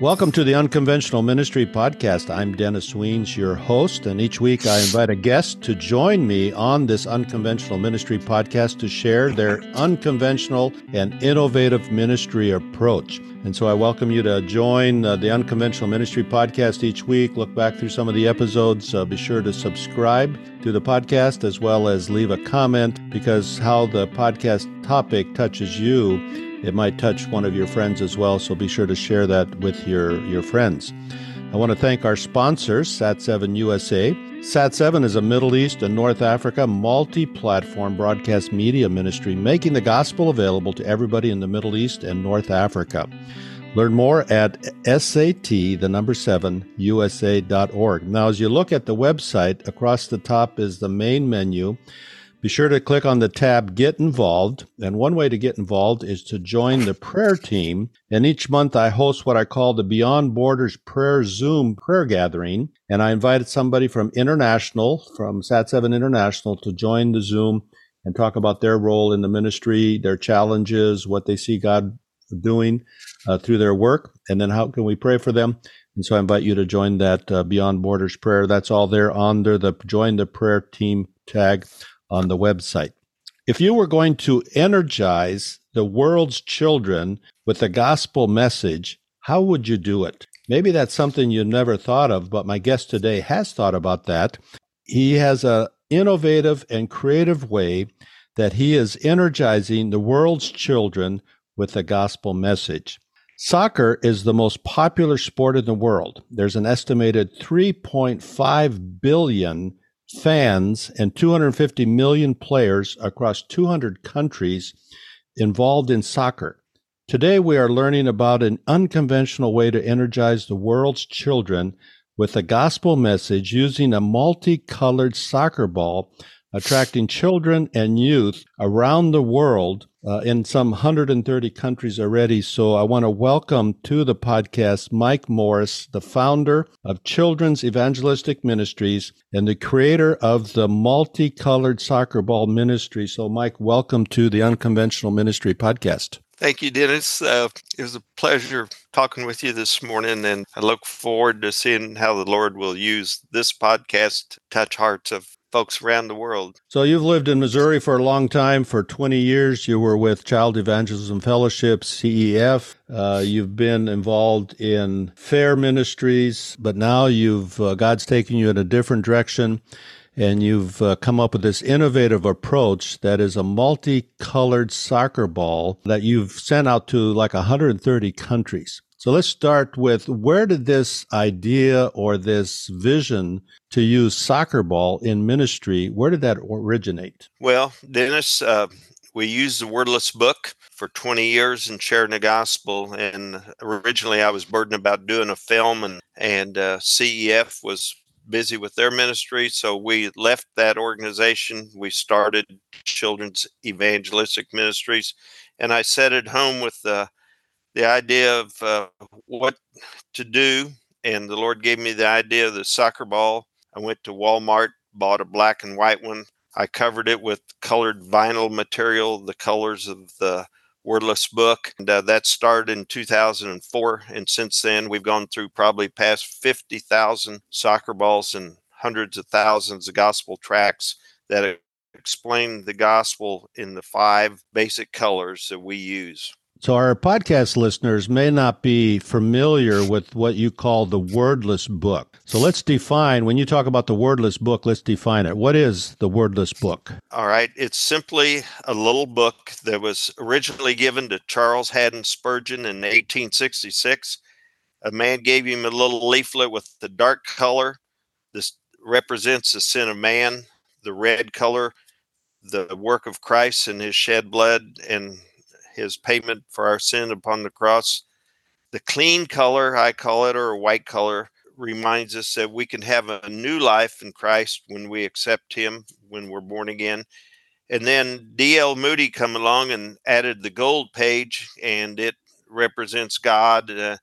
Welcome to the Unconventional Ministry Podcast. I'm Dennis Weens, your host, and each week I invite a guest to join me on this Unconventional Ministry Podcast to share their unconventional and innovative ministry approach. And so I welcome you to join uh, the Unconventional Ministry Podcast each week. Look back through some of the episodes. Uh, be sure to subscribe to the podcast as well as leave a comment because how the podcast topic touches you it might touch one of your friends as well, so be sure to share that with your, your friends. I want to thank our sponsors, Sat7 USA. Sat7 is a Middle East and North Africa multi platform broadcast media ministry making the gospel available to everybody in the Middle East and North Africa. Learn more at SAT, the number seven, USA.org. Now, as you look at the website, across the top is the main menu. Be sure to click on the tab Get Involved. And one way to get involved is to join the prayer team. And each month I host what I call the Beyond Borders Prayer Zoom prayer gathering. And I invited somebody from International, from SAT7 International, to join the Zoom and talk about their role in the ministry, their challenges, what they see God doing uh, through their work, and then how can we pray for them. And so I invite you to join that uh, Beyond Borders prayer. That's all there under the Join the Prayer Team tag on the website. If you were going to energize the world's children with the gospel message, how would you do it? Maybe that's something you never thought of, but my guest today has thought about that. He has an innovative and creative way that he is energizing the world's children with the gospel message. Soccer is the most popular sport in the world. There's an estimated 3.5 billion fans and 250 million players across 200 countries involved in soccer. Today, we are learning about an unconventional way to energize the world's children with a gospel message using a multicolored soccer ball attracting children and youth around the world uh, in some 130 countries already. So I want to welcome to the podcast Mike Morris, the founder of Children's Evangelistic Ministries and the creator of the multicolored soccer ball ministry. So, Mike, welcome to the Unconventional Ministry podcast. Thank you, Dennis. Uh, it was a pleasure talking with you this morning, and I look forward to seeing how the Lord will use this podcast to touch hearts of folks around the world. So you've lived in Missouri for a long time. For 20 years, you were with Child Evangelism Fellowship, CEF. Uh, you've been involved in fair ministries, but now you've uh, God's taken you in a different direction. And you've uh, come up with this innovative approach that is a multicolored soccer ball that you've sent out to like 130 countries. So let's start with where did this idea or this vision to use soccer ball in ministry, where did that originate? Well, Dennis, uh, we used the wordless book for 20 years and sharing the gospel. And originally I was burdened about doing a film and, and uh, CEF was busy with their ministry. So we left that organization. We started Children's Evangelistic Ministries. And I set it home with the the idea of uh, what to do, and the Lord gave me the idea of the soccer ball. I went to Walmart, bought a black and white one. I covered it with colored vinyl material, the colors of the wordless book. And uh, that started in 2004. And since then, we've gone through probably past 50,000 soccer balls and hundreds of thousands of gospel tracts that explain the gospel in the five basic colors that we use. So, our podcast listeners may not be familiar with what you call the wordless book. So, let's define when you talk about the wordless book, let's define it. What is the wordless book? All right. It's simply a little book that was originally given to Charles Haddon Spurgeon in 1866. A man gave him a little leaflet with the dark color. This represents the sin of man, the red color, the work of Christ and his shed blood, and his payment for our sin upon the cross. The clean color, I call it, or white color, reminds us that we can have a new life in Christ when we accept Him, when we're born again. And then D.L. Moody come along and added the gold page, and it represents God, uh,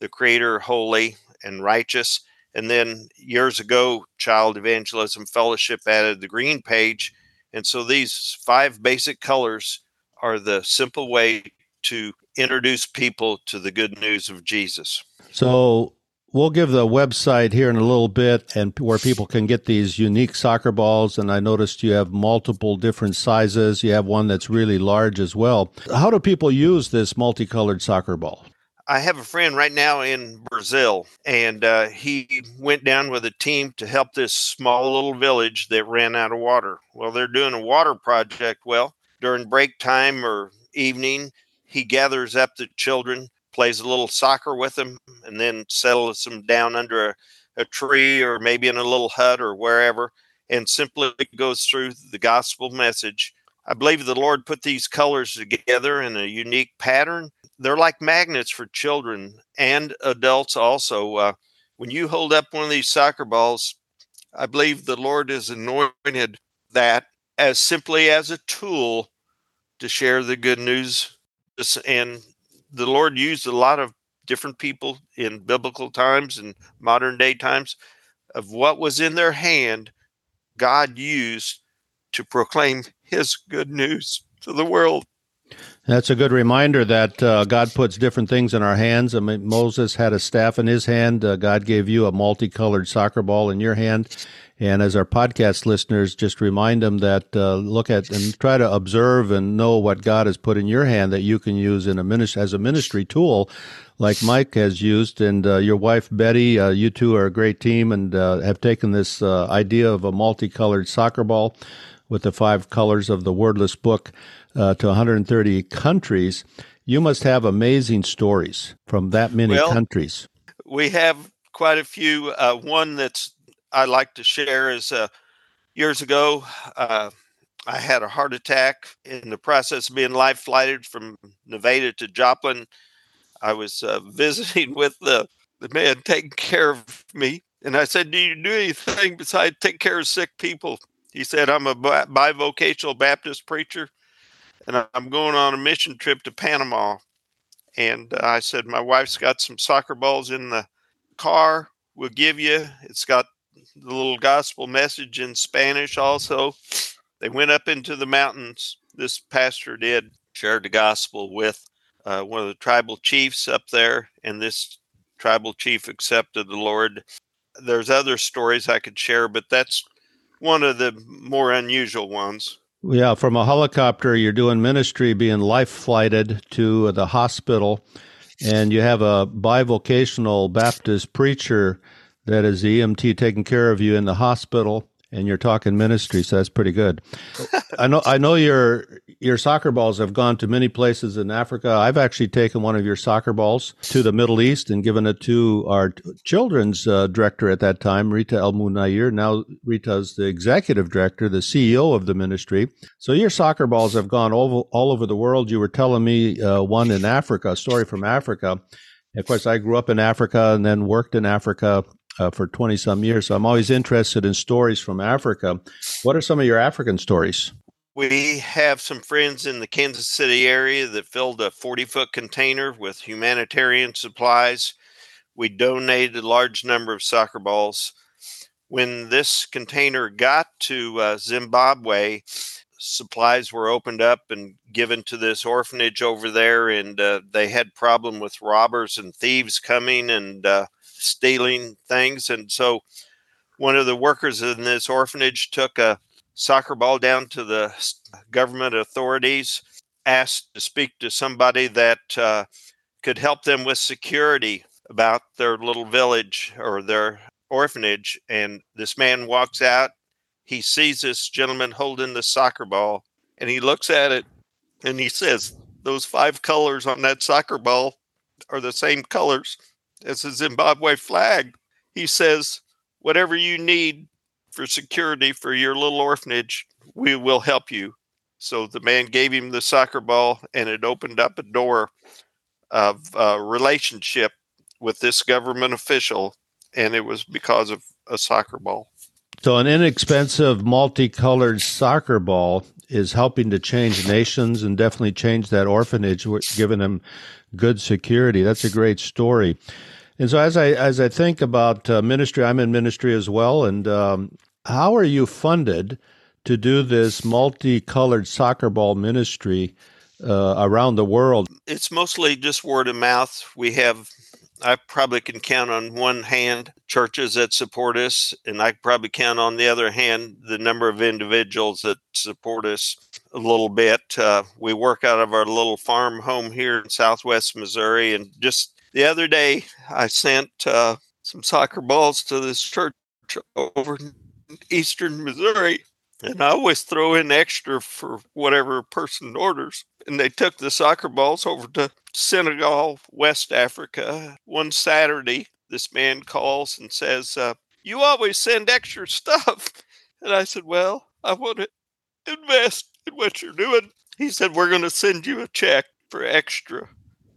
the Creator, holy and righteous. And then years ago, Child Evangelism Fellowship added the green page. And so these five basic colors are the simple way to introduce people to the good news of Jesus. So we'll give the website here in a little bit and where people can get these unique soccer balls and I noticed you have multiple different sizes. You have one that's really large as well. How do people use this multicolored soccer ball? I have a friend right now in Brazil, and uh, he went down with a team to help this small little village that ran out of water. Well, they're doing a water project. Well, during break time or evening, he gathers up the children, plays a little soccer with them, and then settles them down under a, a tree or maybe in a little hut or wherever, and simply goes through the gospel message. I believe the Lord put these colors together in a unique pattern they're like magnets for children and adults also. Uh, when you hold up one of these soccer balls, I believe the Lord has anointed that as simply as a tool to share the good news. And the Lord used a lot of different people in biblical times and modern day times of what was in their hand, God used to proclaim his good news to the world. That's a good reminder that uh, God puts different things in our hands. I mean, Moses had a staff in his hand. Uh, God gave you a multicolored soccer ball in your hand. And as our podcast listeners, just remind them that uh, look at and try to observe and know what God has put in your hand that you can use in a ministry as a ministry tool, like Mike has used. And uh, your wife Betty, uh, you two are a great team and uh, have taken this idea of a multicolored soccer ball with the five colors of the wordless book uh, to 130 countries, you must have amazing stories from that many well, countries. We have quite a few. Uh, one that's I like to share is uh, years ago, uh, I had a heart attack in the process of being life flighted from Nevada to Joplin. I was uh, visiting with the, the man taking care of me. And I said, Do you do anything besides take care of sick people? He said, I'm a bivocational Baptist preacher and I'm going on a mission trip to Panama. And I said, My wife's got some soccer balls in the car. We'll give you. It's got the little gospel message in Spanish also. They went up into the mountains. This pastor did, shared the gospel with uh, one of the tribal chiefs up there, and this tribal chief accepted the Lord. There's other stories I could share, but that's one of the more unusual ones. Yeah, from a helicopter, you're doing ministry, being life flighted to the hospital, and you have a bivocational Baptist preacher that is the EMT taking care of you in the hospital and you're talking ministry, so that's pretty good. I know I know your your soccer balls have gone to many places in Africa. I've actually taken one of your soccer balls to the Middle East and given it to our children's uh, director at that time, Rita El-Mounayer. Now Rita's the executive director, the CEO of the ministry. So your soccer balls have gone all, all over the world. You were telling me uh, one in Africa, a story from Africa. Of course, I grew up in Africa and then worked in Africa uh, for 20 some years. So I'm always interested in stories from Africa. What are some of your African stories? We have some friends in the Kansas City area that filled a 40 foot container with humanitarian supplies. We donated a large number of soccer balls. When this container got to uh, Zimbabwe, supplies were opened up and given to this orphanage over there, and uh, they had problem with robbers and thieves coming and uh, stealing things. And so one of the workers in this orphanage took a soccer ball down to the government authorities, asked to speak to somebody that uh, could help them with security about their little village or their orphanage. And this man walks out. He sees this gentleman holding the soccer ball and he looks at it and he says, Those five colors on that soccer ball are the same colors as a Zimbabwe flag. He says, Whatever you need for security for your little orphanage, we will help you. So the man gave him the soccer ball, and it opened up a door of a relationship with this government official, and it was because of a soccer ball. So, an inexpensive multicolored soccer ball is helping to change nations and definitely change that orphanage, giving them good security. That's a great story. And so, as I as I think about uh, ministry, I'm in ministry as well. And um, how are you funded to do this multicolored soccer ball ministry uh, around the world? It's mostly just word of mouth. We have I probably can count on one hand churches that support us, and I probably count on the other hand the number of individuals that support us a little bit. Uh, we work out of our little farm home here in southwest Missouri, and just the other day I sent uh, some soccer balls to this church over in eastern Missouri. And I always throw in extra for whatever person orders. And they took the soccer balls over to Senegal, West Africa. One Saturday, this man calls and says, uh, You always send extra stuff. And I said, Well, I want to invest in what you're doing. He said, We're going to send you a check for extra.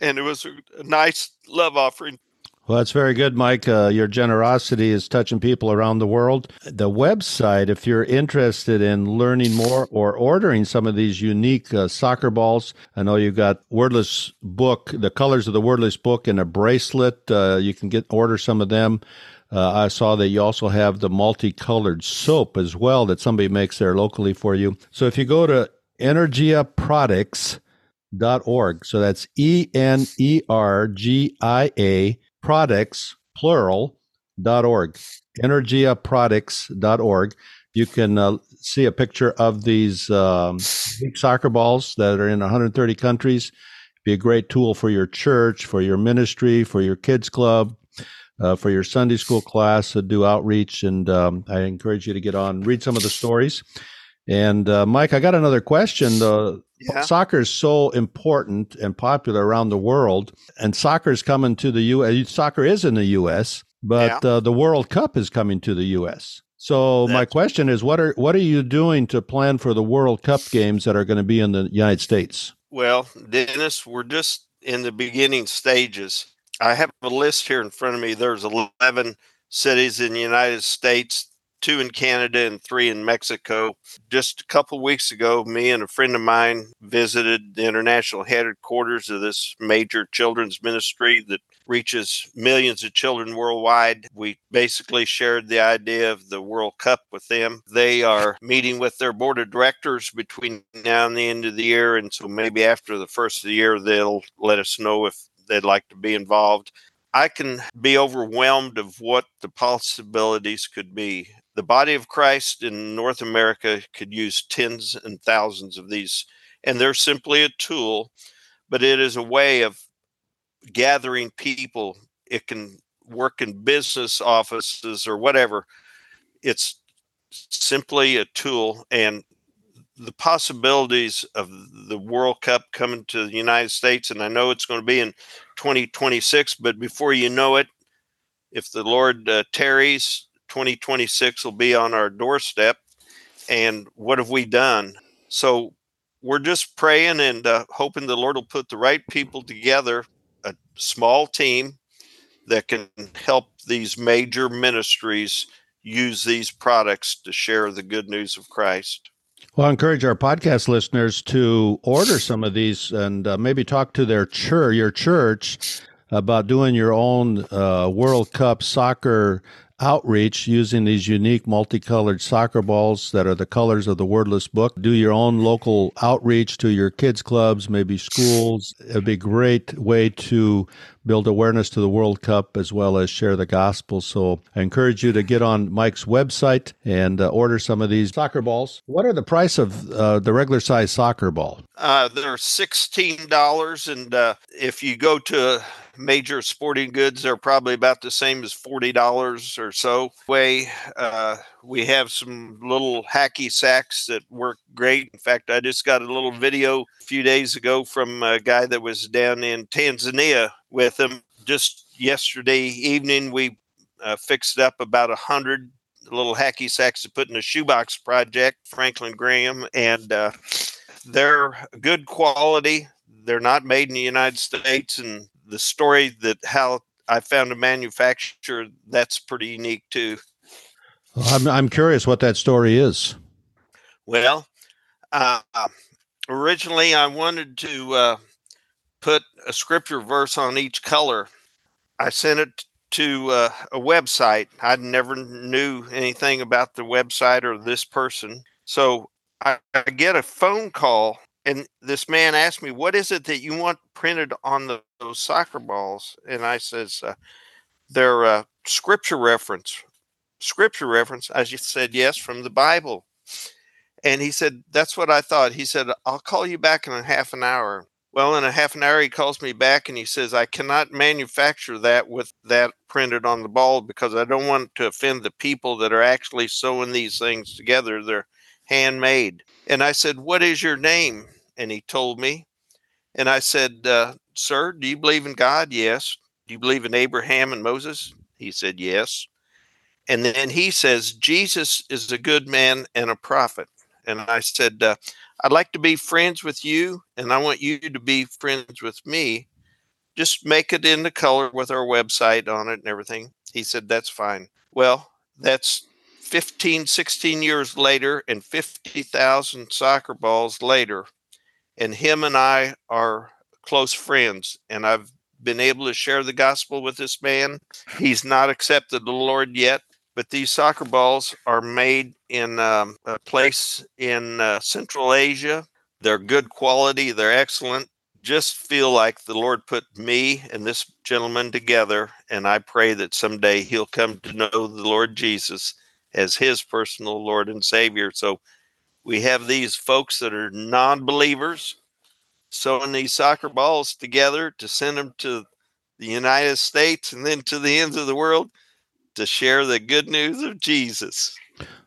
And it was a, nice love offering well, that's very good, Mike. Uh, your generosity is touching people around the world. The website, if you're interested in learning more or ordering some of these unique uh, soccer balls, I know you've got Wordless book, the colors of the Wordless book, and a bracelet. Uh, you can get order some of them. Uh, I saw that you also have the multicolored soap as well that somebody makes there locally for you. So if you go to energiaproducts.org, so that's E N E R G I A products, plural, dot org, dot org. You can uh, see a picture of these um, soccer balls that are in 130 countries. Be a great tool for your church, for your ministry, for your kids club, uh, for your Sunday school class to do outreach. And um, I encourage you to get on, read some of the stories. And uh, Mike, I got another question. Uh, yeah. Soccer is so important and popular around the world, and soccer is coming to the U.S. Soccer is in the U.S., but yeah. uh, the World Cup is coming to the U.S. So That's my question is, what are what are you doing to plan for the World Cup games that are going to be in the United States? Well, Dennis, we're just in the beginning stages. I have a list here in front of me. There's 11 cities in the United States two in Canada and three in Mexico. Just a couple weeks ago, me and a friend of mine visited the international headquarters of this major children's ministry that reaches millions of children worldwide. We basically shared the idea of the World Cup with them. They are meeting with their board of directors between now and the end of the year. And so maybe after the first of the year, they'll let us know if they'd like to be involved. I can be overwhelmed of what the possibilities could be the body of Christ in North America could use tens and thousands of these, and they're simply a tool, but it is a way of gathering people. It can work in business offices or whatever. It's simply a tool, and the possibilities of the World Cup coming to the United States, and I know it's going to be in 2026, but before you know it, if the Lord uh, tarries, 2026 will be on our doorstep. And what have we done? So we're just praying and uh, hoping the Lord will put the right people together, a small team that can help these major ministries use these products to share the good news of Christ. Well, I encourage our podcast listeners to order some of these and uh, maybe talk to their church, your church, about doing your own uh, World Cup soccer outreach using these unique multicolored soccer balls that are the colors of the wordless book. Do your own local outreach to your kids clubs, maybe schools. It'd be a great way to build awareness to the World Cup as well as share the gospel. So I encourage you to get on Mike's website and uh, order some of these soccer balls. What are the price of uh, the regular size soccer ball? Uh, they're $16. And uh, if you go to major sporting goods they're probably about the same as $40 or so. Way uh, we have some little hacky sacks that work great. In fact i just got a little video a few days ago from a guy that was down in tanzania with him. Just yesterday evening we uh, fixed up about a hundred little hacky sacks to put in a shoebox project franklin graham and uh, they're good quality. They're not made in the united states and the story that how I found a manufacturer that's pretty unique too. I'm I'm curious what that story is. Well, uh, originally I wanted to uh, put a scripture verse on each color. I sent it to uh, a website. I never knew anything about the website or this person, so I, I get a phone call And this man asked me, "What is it that you want printed on the, those soccer balls?" And I says, uh, "They're uh, scripture reference. Scripture reference." I just said, "Yes, from the Bible." And he said, "That's what I thought." He said, "I'll call you back in a half an hour." Well, in a half an hour, he calls me back and he says, I cannot manufacture that with that printed on the ball because I don't want to offend the people that are actually sewing these things together. They're handmade. And I said, What is your name? And he told me. And I said, uh, Sir, do you believe in God? Yes. Do you believe in Abraham and Moses? He said, Yes. And then he says, Jesus is a good man and a prophet. And I said, uh, I'd like to be friends with you, and I want you to be friends with me. Just make it in the color with our website on it and everything. He said, That's fine. Well, that's 15, 16 years later, and 50,000 soccer balls later. And him and I are close friends, and I've been able to share the gospel with this man. He's not accepted the Lord yet, but these soccer balls are made in um, a place in uh, Central Asia. They're good quality, they're excellent. Just feel like the Lord put me and this gentleman together, and I pray that someday he'll come to know the Lord Jesus as his personal Lord and Savior. So we have these folks that are non believers sewing these soccer balls together to send them to the United States and then to the ends of the world to share the good news of Jesus.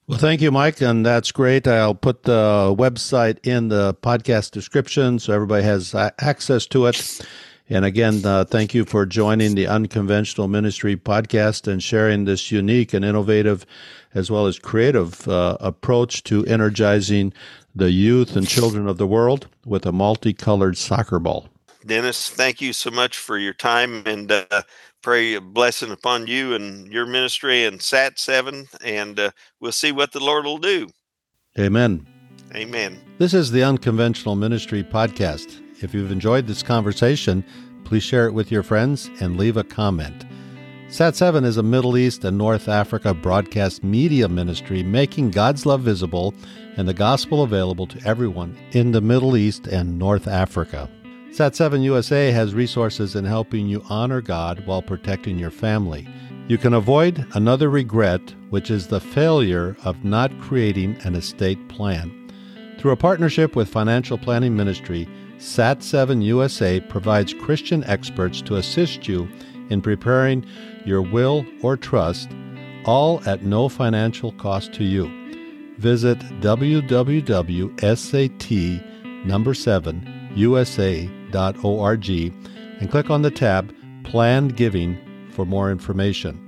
Well, thank you, Mike, and that's great. I'll put the website in the podcast description so everybody has access to it. And again, uh, thank you for joining the Unconventional Ministry podcast and sharing this unique and innovative, as well as creative uh, approach to energizing the youth and children of the world with a multicolored soccer ball. Dennis, thank you so much for your time and uh, pray a blessing upon you and your ministry and SAT 7, and uh, we'll see what the Lord will do. Amen. Amen. This is the Unconventional Ministry Podcast. If you've enjoyed this conversation, please share it with your friends and leave a comment. SAT 7 is a Middle East and North Africa broadcast media ministry making God's love visible and the gospel available to everyone in the Middle East and North Africa. SAT7 USA has resources in helping you honor God while protecting your family. You can avoid another regret, which is the failure of not creating an estate plan. Through a partnership with Financial Planning Ministry, SAT7 USA provides Christian experts to assist you in preparing your will or trust, all at no financial cost to you. Visit www.sat number 7 USA sat7.org and click on the tab Planned Giving for more information.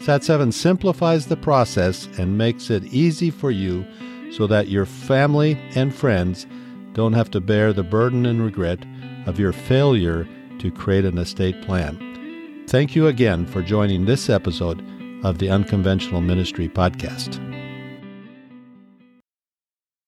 SAT7 simplifies the process and makes it easy for you so that your family and friends don't have to bear the burden and regret of your failure to create an estate plan. Thank you again for joining this episode of the Unconventional Ministry Podcast.